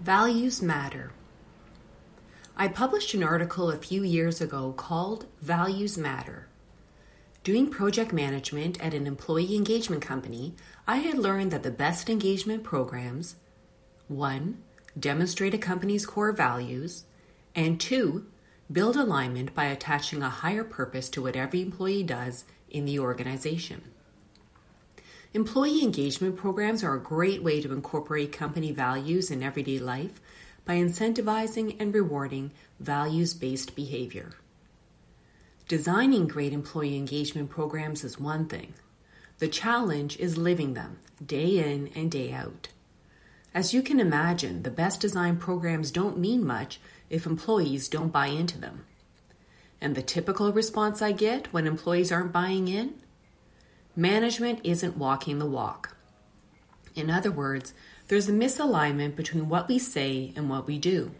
Values Matter. I published an article a few years ago called Values Matter. Doing project management at an employee engagement company, I had learned that the best engagement programs 1. Demonstrate a company's core values, and 2. Build alignment by attaching a higher purpose to what every employee does in the organization. Employee engagement programs are a great way to incorporate company values in everyday life by incentivizing and rewarding values based behavior. Designing great employee engagement programs is one thing. The challenge is living them day in and day out. As you can imagine, the best designed programs don't mean much if employees don't buy into them. And the typical response I get when employees aren't buying in? Management isn't walking the walk. In other words, there's a misalignment between what we say and what we do.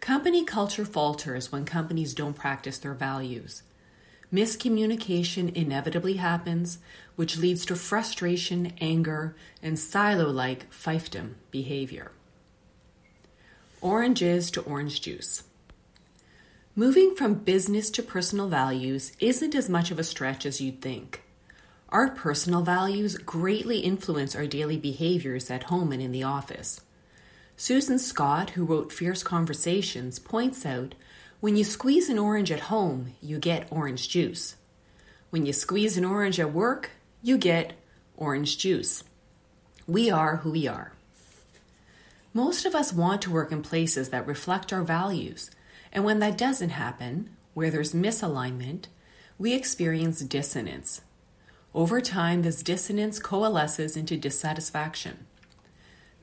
Company culture falters when companies don't practice their values. Miscommunication inevitably happens, which leads to frustration, anger, and silo like fiefdom behavior. Oranges to orange juice. Moving from business to personal values isn't as much of a stretch as you'd think. Our personal values greatly influence our daily behaviors at home and in the office. Susan Scott, who wrote Fierce Conversations, points out when you squeeze an orange at home, you get orange juice. When you squeeze an orange at work, you get orange juice. We are who we are. Most of us want to work in places that reflect our values and when that doesn't happen, where there's misalignment, we experience dissonance. Over time, this dissonance coalesces into dissatisfaction.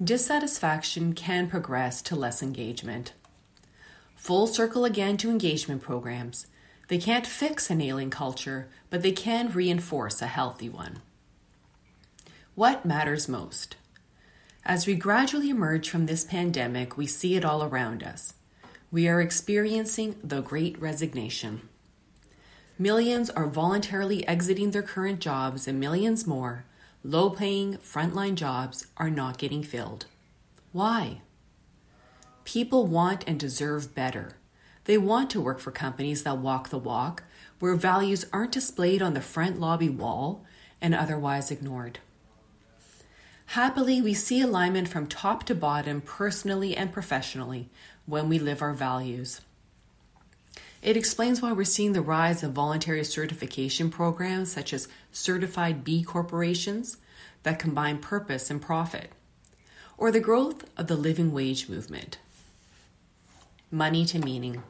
Dissatisfaction can progress to less engagement. Full circle again to engagement programs. They can't fix an ailing culture, but they can reinforce a healthy one. What matters most? As we gradually emerge from this pandemic, we see it all around us. We are experiencing the great resignation. Millions are voluntarily exiting their current jobs, and millions more, low paying frontline jobs, are not getting filled. Why? People want and deserve better. They want to work for companies that walk the walk, where values aren't displayed on the front lobby wall and otherwise ignored. Happily, we see alignment from top to bottom, personally and professionally, when we live our values. It explains why we're seeing the rise of voluntary certification programs such as certified B corporations that combine purpose and profit, or the growth of the living wage movement. Money to meaning.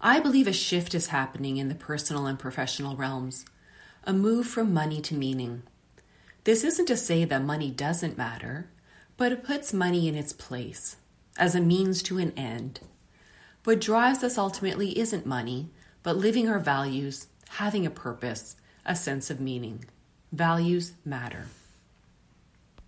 I believe a shift is happening in the personal and professional realms, a move from money to meaning. This isn't to say that money doesn't matter, but it puts money in its place as a means to an end. What drives us ultimately isn't money, but living our values, having a purpose, a sense of meaning. Values matter.